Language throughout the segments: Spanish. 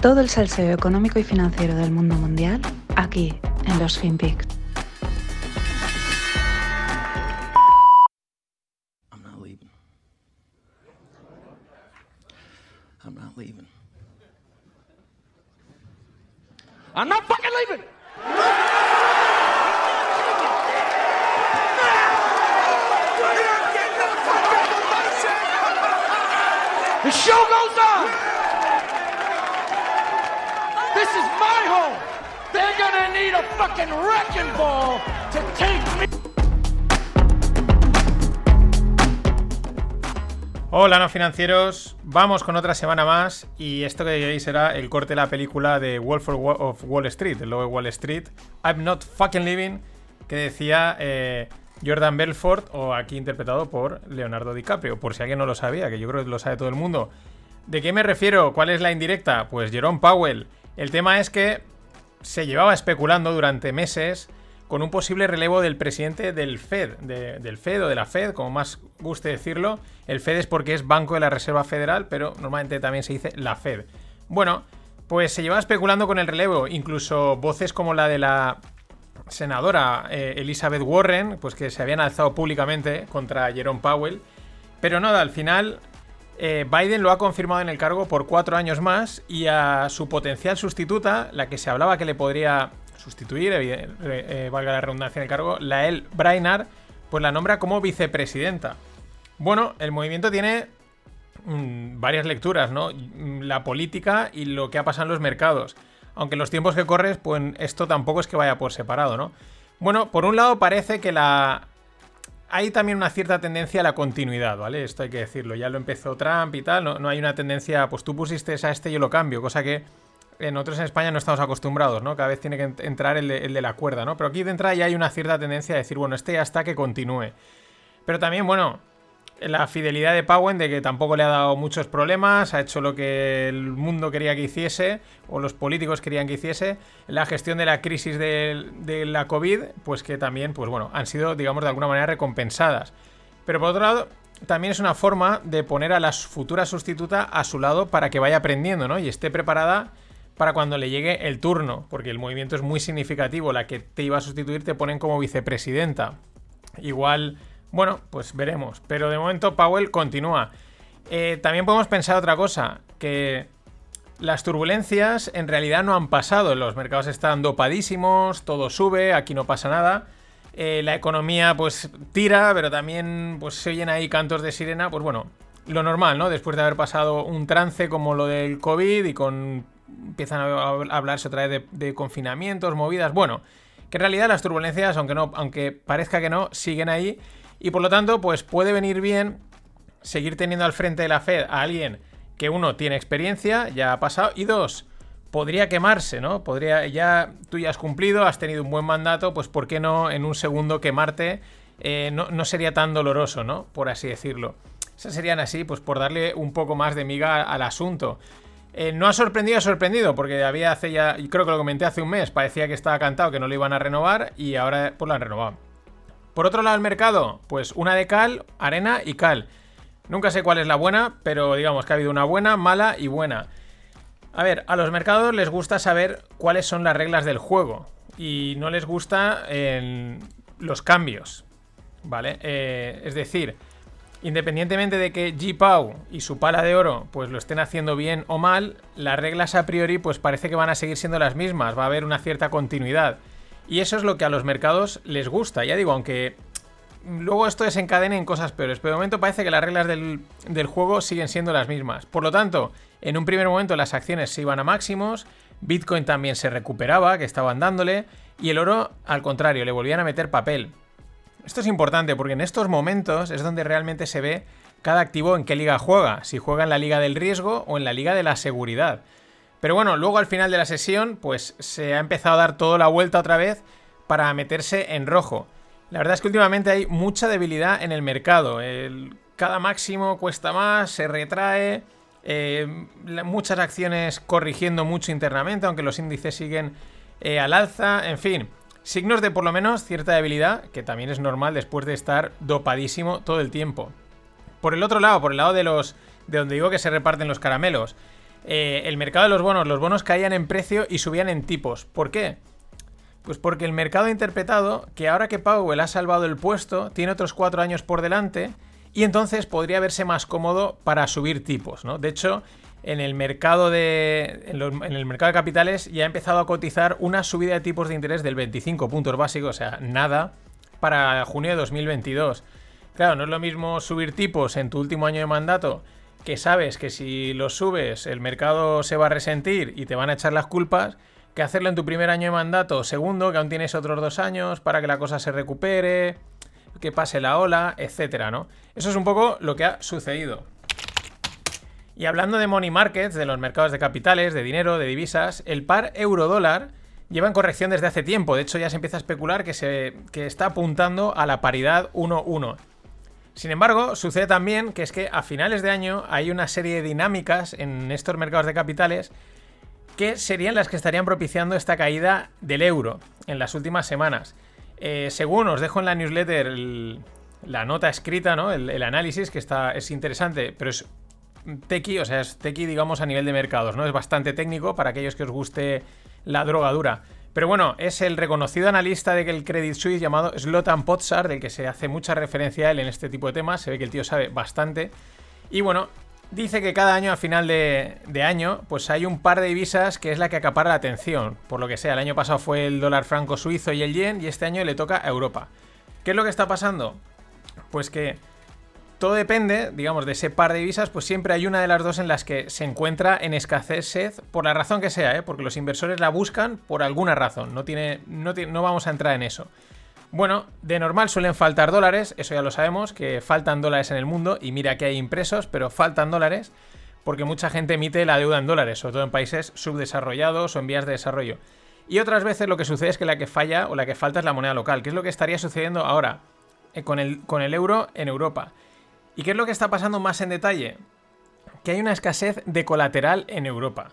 Todo el salseo económico y financiero del mundo mundial aquí en los FinPix. I'm not leaving. I'm not leaving. I'm not fucking leaving! The show goes on! This is my home! They're gonna need a fucking wrecking ball to take! Hola, no financieros. Vamos con otra semana más. Y esto que veis será el corte de la película de Wolf of Wall Street, el logo de Wall Street. I'm not fucking living. Que decía eh, Jordan Belfort, o aquí interpretado por Leonardo DiCaprio. Por si alguien no lo sabía, que yo creo que lo sabe todo el mundo. ¿De qué me refiero? ¿Cuál es la indirecta? Pues Jerome Powell. El tema es que se llevaba especulando durante meses con un posible relevo del presidente del Fed, de- del Fed o de la Fed, como más guste decirlo. El Fed es porque es Banco de la Reserva Federal, pero normalmente también se dice la Fed. Bueno, pues se llevaba especulando con el relevo, incluso voces como la de la senadora eh, Elizabeth Warren, pues que se habían alzado públicamente contra Jerome Powell. Pero nada, al final eh, Biden lo ha confirmado en el cargo por cuatro años más y a su potencial sustituta, la que se hablaba que le podría sustituir, eh, valga la redundancia en el cargo, Lael Brainard, pues la nombra como vicepresidenta. Bueno, el movimiento tiene mm, varias lecturas, ¿no? La política y lo que ha pasado en los mercados. Aunque en los tiempos que corres, pues esto tampoco es que vaya por separado, ¿no? Bueno, por un lado parece que la, hay también una cierta tendencia a la continuidad, ¿vale? Esto hay que decirlo. Ya lo empezó Trump y tal. No, hay una tendencia, pues tú pusiste a este, yo lo cambio. Cosa que en otros en España no estamos acostumbrados, ¿no? Cada vez tiene que ent- entrar el de, el de la cuerda, ¿no? Pero aquí de entrada ya hay una cierta tendencia a decir, bueno, este ya está, que continúe. Pero también, bueno, la fidelidad de Powell de que tampoco le ha dado muchos problemas, ha hecho lo que el mundo quería que hiciese, o los políticos querían que hiciese. La gestión de la crisis de, de la COVID, pues que también, pues bueno, han sido, digamos, de alguna manera recompensadas. Pero por otro lado, también es una forma de poner a la futura sustituta a su lado para que vaya aprendiendo, ¿no? Y esté preparada para cuando le llegue el turno, porque el movimiento es muy significativo. La que te iba a sustituir te ponen como vicepresidenta. Igual, bueno, pues veremos. Pero de momento Powell continúa. Eh, también podemos pensar otra cosa, que las turbulencias en realidad no han pasado. Los mercados están dopadísimos, todo sube, aquí no pasa nada. Eh, la economía pues tira, pero también pues se oyen ahí cantos de sirena. Pues bueno, lo normal, ¿no? Después de haber pasado un trance como lo del COVID y con... empiezan a hablarse otra vez de, de confinamientos, movidas. Bueno, que en realidad las turbulencias, aunque no, aunque parezca que no, siguen ahí. Y por lo tanto, pues puede venir bien seguir teniendo al frente de la Fed a alguien que uno tiene experiencia, ya ha pasado, y dos, podría quemarse, ¿no? Podría, ya tú ya has cumplido, has tenido un buen mandato, pues ¿por qué no en un segundo quemarte? Eh, no, no sería tan doloroso, ¿no? Por así decirlo. Esas serían así, pues por darle un poco más de miga al asunto. Eh, no ha sorprendido, ha sorprendido, porque había hace ya, creo que lo comenté hace un mes, parecía que estaba cantado que no lo iban a renovar y ahora pues lo han renovado. Por otro lado, el mercado, pues una de cal, arena y cal. Nunca sé cuál es la buena, pero digamos que ha habido una buena, mala y buena. A ver, a los mercados les gusta saber cuáles son las reglas del juego y no les gusta en los cambios, ¿vale? Eh, es decir, independientemente de que G. Pau y su pala de oro pues lo estén haciendo bien o mal, las reglas a priori pues parece que van a seguir siendo las mismas, va a haber una cierta continuidad. Y eso es lo que a los mercados les gusta, ya digo, aunque luego esto desencadene en cosas peores, pero de momento parece que las reglas del, del juego siguen siendo las mismas. Por lo tanto, en un primer momento las acciones se iban a máximos, Bitcoin también se recuperaba, que estaban dándole, y el oro, al contrario, le volvían a meter papel. Esto es importante porque en estos momentos es donde realmente se ve cada activo en qué liga juega, si juega en la liga del riesgo o en la liga de la seguridad. Pero bueno, luego al final de la sesión, pues se ha empezado a dar toda la vuelta otra vez para meterse en rojo. La verdad es que últimamente hay mucha debilidad en el mercado. Cada máximo cuesta más, se retrae. eh, muchas acciones corrigiendo mucho internamente, aunque los índices siguen eh, al alza. En fin, signos de por lo menos cierta debilidad, que también es normal después de estar dopadísimo todo el tiempo. Por el otro lado, por el lado de los. de donde digo que se reparten los caramelos. eh, el mercado de los bonos, los bonos caían en precio y subían en tipos. ¿Por qué? Pues porque el mercado ha interpretado que ahora que Powell ha salvado el puesto, tiene otros cuatro años por delante y entonces podría verse más cómodo para subir tipos, ¿no? De hecho, en el mercado de en, el mercado de capitales ya ha empezado a cotizar una subida de tipos de interés del 25 puntos básicos, o sea, nada, para junio de 2022. Claro, no es lo mismo subir tipos en tu último año de mandato, que sabes que si los subes el mercado se va a resentir y te van a echar las culpas, que hacerlo en tu primer año de mandato, segundo, que aún tienes otros dos años para que la cosa se recupere, que pase la ola, etcétera, ¿no? Eso es un poco lo que ha sucedido. Y hablando de money markets, de los mercados de capitales, de dinero, de divisas, el par euro-dólar lleva en corrección desde hace tiempo. De hecho, ya se empieza a especular que, se, está apuntando a la paridad 1-1. Sin embargo, sucede también que es que a finales de año hay una serie de dinámicas en estos mercados de capitales que serían las que estarían propiciando esta caída del euro en las últimas semanas. Eh, según os dejo en la newsletter la nota escrita, ¿no? El, el, análisis, que está, es interesante, pero es tequi, o sea, es tequi, digamos, a nivel de mercados, ¿no? Es bastante técnico para aquellos que os guste la drogadura. Pero bueno, es el reconocido analista del Credit Suisse llamado Slotan Potsar, del que se hace mucha referencia a él en este tipo de temas. Se ve que el tío sabe bastante. Y bueno, dice que cada año, a final de, de, año, pues hay un par de divisas que es la que acapara la atención. Por lo que sea, el año pasado fue el dólar franco suizo y el yen, y este año le toca a Europa. ¿Qué es lo que está pasando? Pues que todo depende, digamos, de ese par de divisas, pues siempre hay una de las dos en las que se encuentra en escasez, por la razón que sea, ¿eh? porque los inversores la buscan por alguna razón, no, tiene, no, no vamos a entrar en eso. Bueno, de normal suelen faltar dólares, eso ya lo sabemos, que faltan dólares en el mundo, y mira que hay impresos, pero faltan dólares, porque mucha gente emite la deuda en dólares, sobre todo en países subdesarrollados o en vías de desarrollo. Y otras veces lo que sucede es que la que falla o la que falta es la moneda local, que es lo que estaría sucediendo ahora eh, con el, con el euro en Europa. ¿Y qué es lo que está pasando más en detalle? Que hay una escasez de colateral en Europa.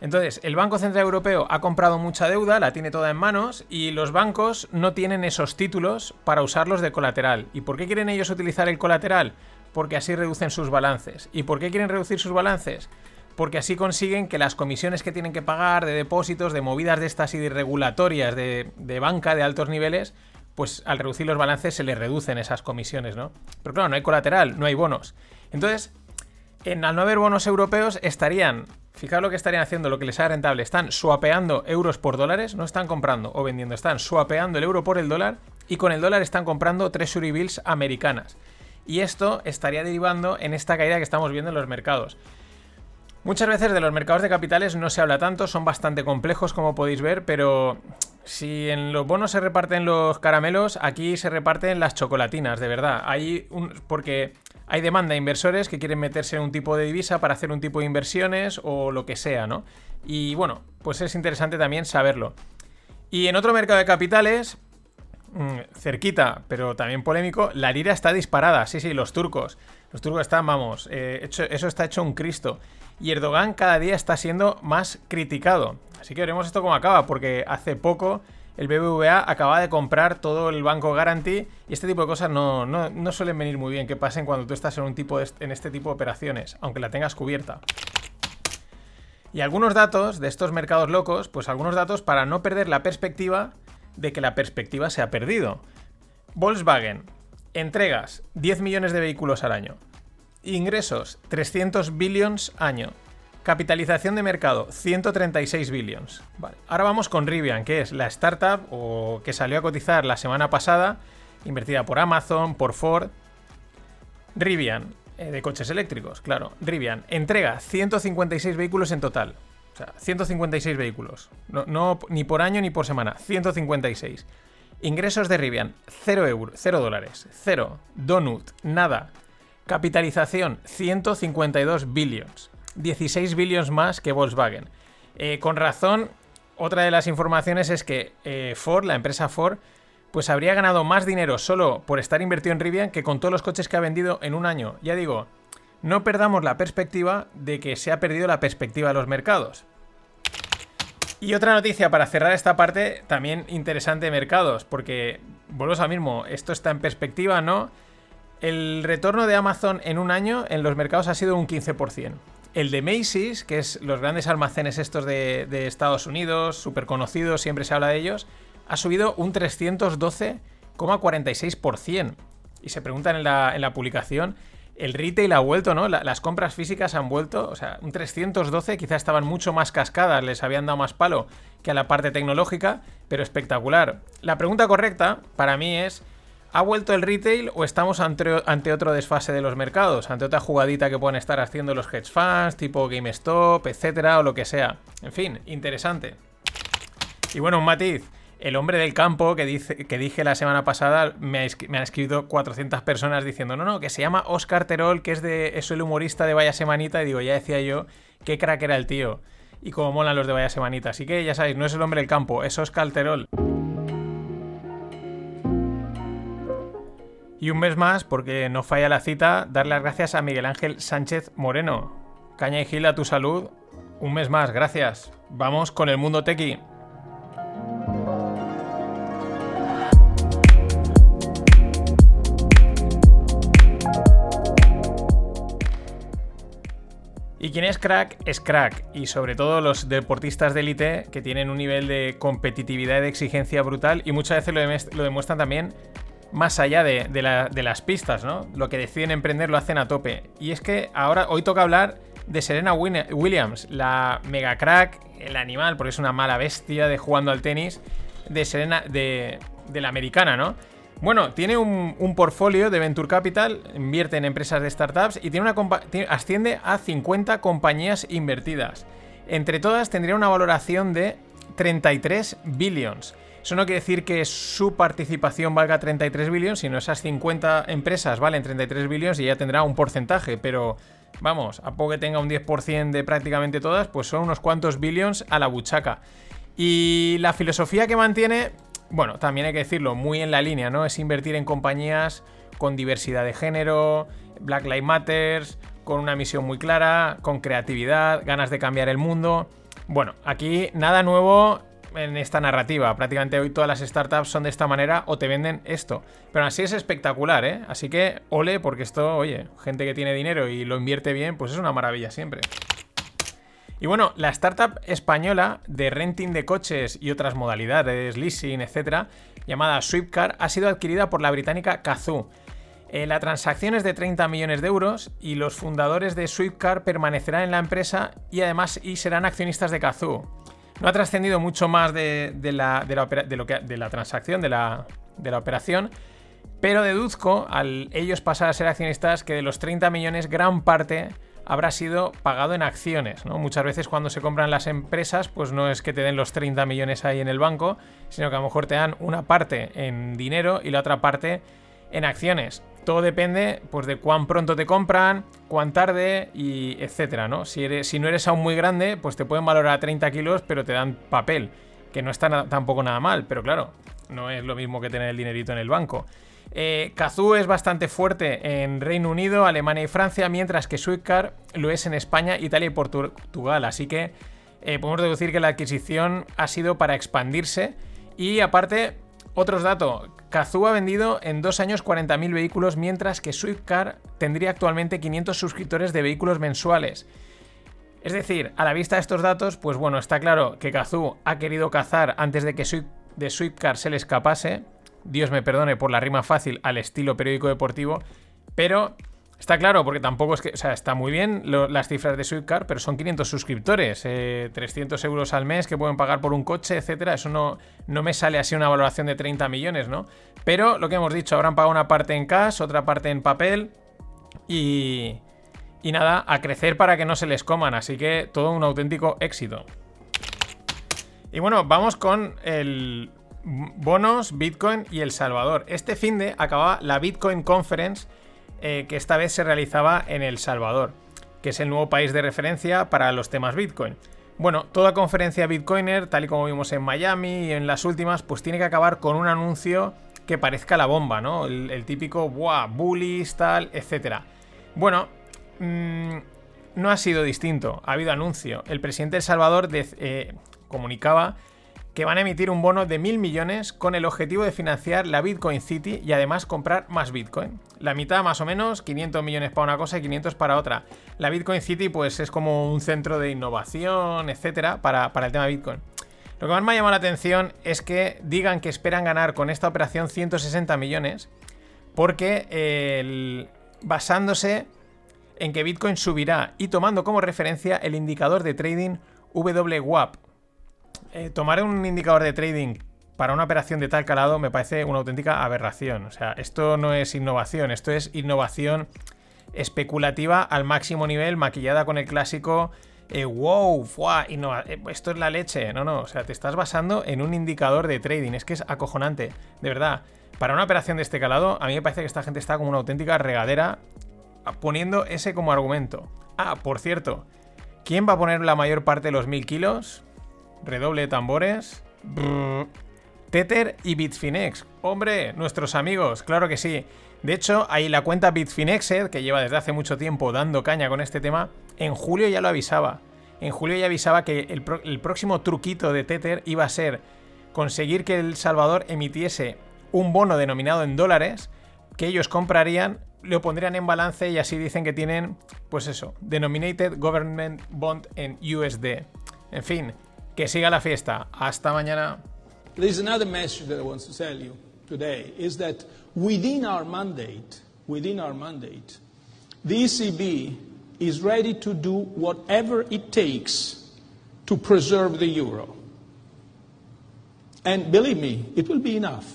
Entonces, el Banco Central Europeo ha comprado mucha deuda, la tiene toda en manos, y los bancos no tienen esos títulos para usarlos de colateral. ¿Y por qué quieren ellos utilizar el colateral? Porque así reducen sus balances. ¿Y por qué quieren reducir sus balances? Porque así consiguen que las comisiones que tienen que pagar de depósitos, de movidas de estas y de regulatorias de, de banca de altos niveles, pues al reducir los balances se le reducen esas comisiones, ¿no? Pero claro, no hay colateral, no hay bonos. Entonces, en, al no haber bonos europeos, estarían, fijaos lo que estarían haciendo, lo que les sea rentable, están swapeando euros por dólares, no están comprando o vendiendo, están swapeando el euro por el dólar y con el dólar están comprando treasury bills americanas. Y esto estaría derivando en esta caída que estamos viendo en los mercados. Muchas veces de los mercados de capitales no se habla tanto, son bastante complejos como podéis ver, pero si en los bonos se reparten los caramelos, aquí se reparten las chocolatinas, de verdad. Hay porque hay demanda de inversores que quieren meterse en un tipo de divisa para hacer un tipo de inversiones o lo que sea, ¿no? Y bueno, pues es interesante también saberlo. Y en otro mercado de capitales, mm, cerquita, pero también polémico, la lira está disparada. Sí, sí, los turcos. Los turcos están, vamos, eh, eso está hecho un Cristo y Erdogan cada día está siendo más criticado. Así que veremos esto cómo acaba, porque hace poco el BBVA acaba de comprar todo el banco Guarantee y este tipo de cosas no, suelen venir muy bien que pasen cuando tú estás en, un tipo en este tipo de operaciones, aunque la tengas cubierta. Y algunos datos de estos mercados locos, pues algunos datos para no perder la perspectiva de que la perspectiva se ha perdido. Volkswagen, entregas 10 millones de vehículos al año. Ingresos, 300 billions año. Capitalización de mercado, 136 billions. Vale. Ahora vamos con Rivian, que es la startup o que salió a cotizar la semana pasada, invertida por Amazon, por Ford. Rivian, eh, de coches eléctricos, claro. Rivian, entrega 156 vehículos en total. O sea, 156 vehículos. No, ni por año ni por semana, 156. Ingresos de Rivian, 0 euros, 0 dólares, 0. Donut, nada. Capitalización, 152 billions. 16 billions más que Volkswagen. Eh, con razón, otra de las informaciones es que eh, Ford, la empresa Ford, pues habría ganado más dinero solo por estar invertido en Rivian que con todos los coches que ha vendido en un año. Ya digo, no perdamos la perspectiva de que se ha perdido la perspectiva de los mercados. Y otra noticia para cerrar esta parte, también interesante de mercados, porque vuelvo a mismo, esto está en perspectiva, ¿no? El retorno de Amazon en un año en los mercados ha sido un 15%. el de Macy's, que es los grandes almacenes estos de, de Estados Unidos, súper conocidos, siempre se habla de ellos, ha subido un 312,46%. Y se preguntan en la, en la publicación el retail ha vuelto, ¿no? las compras físicas han vuelto, o sea, un 312 quizás estaban mucho más cascadas, les habían dado más palo que a la parte tecnológica, pero espectacular. La pregunta correcta para mí es, ¿ha vuelto el retail o estamos ante, ante otro desfase de los mercados? Ante otra jugadita que pueden estar haciendo los hedge funds, tipo GameStop, etcétera, o lo que sea. En fin, interesante. Y bueno, un matiz el hombre del campo que, dice, que dije la semana pasada, me, han escrito 400 personas diciendo, no, no, que se llama Oscar Terol, que es, de, es el humorista de Vaya Semanita, y digo, ya decía yo, qué crack era el tío. Y cómo molan los de Vaya Semanita. Así que ya sabéis, no es el hombre del campo, es Oscar Terol. Y un mes más, porque no falla la cita, dar las gracias a Miguel Ángel Sánchez Moreno. Caña y Gil a tu salud. Un mes más, gracias. Vamos con el mundo tequi. Y quien es crack es crack, y sobre todo los deportistas de élite que tienen un nivel de competitividad y de exigencia brutal y muchas veces lo, demuestran también más allá de, las pistas, ¿no? Lo que deciden emprender lo hacen a tope. Y es que ahora, hoy toca hablar de Serena Williams, la mega crack, el animal, porque es una mala bestia de jugando al tenis, de Serena, de, de la americana, ¿no? Bueno, tiene un, portfolio de Venture Capital, invierte en empresas de startups y tiene una asciende a 50 compañías invertidas. Entre todas tendría una valoración de 33 billions. Eso no quiere decir que su participación valga 33 billions, sino esas 50 empresas valen 33 billions y ya tendrá un porcentaje, pero vamos, a poco que tenga un 10% de prácticamente todas, pues son unos cuantos billions a la buchaca. Y la filosofía que mantiene bueno, también hay que decirlo, muy en la línea, ¿no? Es invertir en compañías con diversidad de género, Black Lives Matters, con una misión muy clara, con creatividad, ganas de cambiar el mundo. Bueno, aquí nada nuevo en esta narrativa. Prácticamente hoy todas las startups son de esta manera o te venden esto. Pero así es espectacular, ¿eh? Así que ole, porque esto, oye, gente que tiene dinero y lo invierte bien, pues es una maravilla siempre. Y bueno, la startup española de renting de coches y otras modalidades, leasing, etc., llamada Swiftcar, ha sido adquirida por la británica Kazoo. Eh, la transacción es de 30 millones de euros y los fundadores de Swiftcar permanecerán en la empresa y además y serán accionistas de Kazoo. No ha trascendido mucho más de, la, transacción, de la, de la operación, pero deduzco, al ellos pasar a ser accionistas, que de los 30 millones, gran parte habrá sido pagado en acciones. ¿no? Muchas veces cuando se compran las empresas, pues no es que te den los 30 millones ahí en el banco, sino que a lo mejor te dan una parte en dinero y la otra parte en acciones. Todo depende pues, de cuán pronto te compran, cuán tarde y etcétera, ¿no? Si, eres, si no eres aún muy grande, pues te pueden valorar a 30 kilos, pero te dan papel, que no está tampoco nada mal, pero claro, no es lo mismo que tener el dinerito en el banco. Eh, Kazoo es bastante fuerte en Reino Unido, Alemania y Francia, mientras que Swiftcar lo es en España, Italia y Portugal. Así que eh, podemos deducir que la adquisición ha sido para expandirse. Y aparte, otros datos. Kazoo ha vendido en dos años 40.000 vehículos, mientras que Swiftcar tendría actualmente 500 suscriptores de vehículos mensuales. Es decir, a la vista de estos datos, pues bueno, está claro que Kazoo ha querido cazar antes de que de Swiftcar se le escapase Dios me perdone por la rima fácil, al estilo periódico deportivo, pero está claro, porque tampoco es que, o sea, está muy bien las cifras de Swiftcar, pero son 500 suscriptores, 300 eh, euros al mes que pueden pagar por un coche, etcétera. Eso no, no me sale así una valoración de 30 millones, ¿no? Pero lo que hemos dicho, habrán pagado una parte en cash, otra parte en papel y. Y nada, a crecer para que no se les coman, así que todo un auténtico éxito. Y bueno, vamos con el bonos, Bitcoin y El Salvador. Este fin de acababa la Bitcoin Conference, eh, que esta vez se realizaba en El Salvador, que es el nuevo país de referencia para los temas Bitcoin. Bueno, toda conferencia Bitcoiner, tal y como vimos en Miami y en las últimas, pues tiene que acabar con un anuncio que parezca la bomba, ¿no? El, típico, ¡buah! Bullies, tal, etcétera. Bueno, mm, no ha sido distinto. Ha habido anuncio. El presidente de El Salvador eh, comunicaba que van a emitir un bono de mil millones con el objetivo de financiar la Bitcoin City y además comprar más Bitcoin. La mitad más o menos, 500 millones para una cosa y 500 para otra. La Bitcoin City pues es como un centro de innovación, etcétera, para, para el tema Bitcoin. Lo que más me ha llamado la atención es que digan que esperan ganar con esta operación 160 millones porque basándose en que Bitcoin subirá y tomando como referencia el indicador de trading VWAP, eh, tomar un indicador de trading para una operación de tal calado me parece una auténtica aberración. O sea, esto no es innovación, esto es innovación especulativa al máximo nivel, maquillada con el clásico eh, wow, fuá, eh, esto es la leche. No, no, o sea, te estás basando en un indicador de trading, es que es acojonante, de verdad. Para una operación de este calado, a mí me parece que esta gente está como una auténtica regadera poniendo ese como argumento. Ah, por cierto, ¿quién va a poner la mayor parte de los mil kilos? Redoble de tambores. Tether y Bitfinex. Hombre, nuestros amigos, claro que sí. De hecho, ahí la cuenta Bitfinexed, que lleva desde hace mucho tiempo dando caña con este tema, en julio ya lo avisaba. En julio ya avisaba que el, el próximo truquito de Tether iba a ser conseguir que El Salvador emitiese un bono denominado en dólares que ellos comprarían, lo pondrían en balance y así dicen que tienen, pues eso, Denominated Government Bond en USD. En fin, que siga la fiesta. Hasta mañana. There's another message that I want to tell you today is that within our mandate, within our mandate, the ECB is ready to do whatever it takes to preserve the euro. And believe me, it will be enough.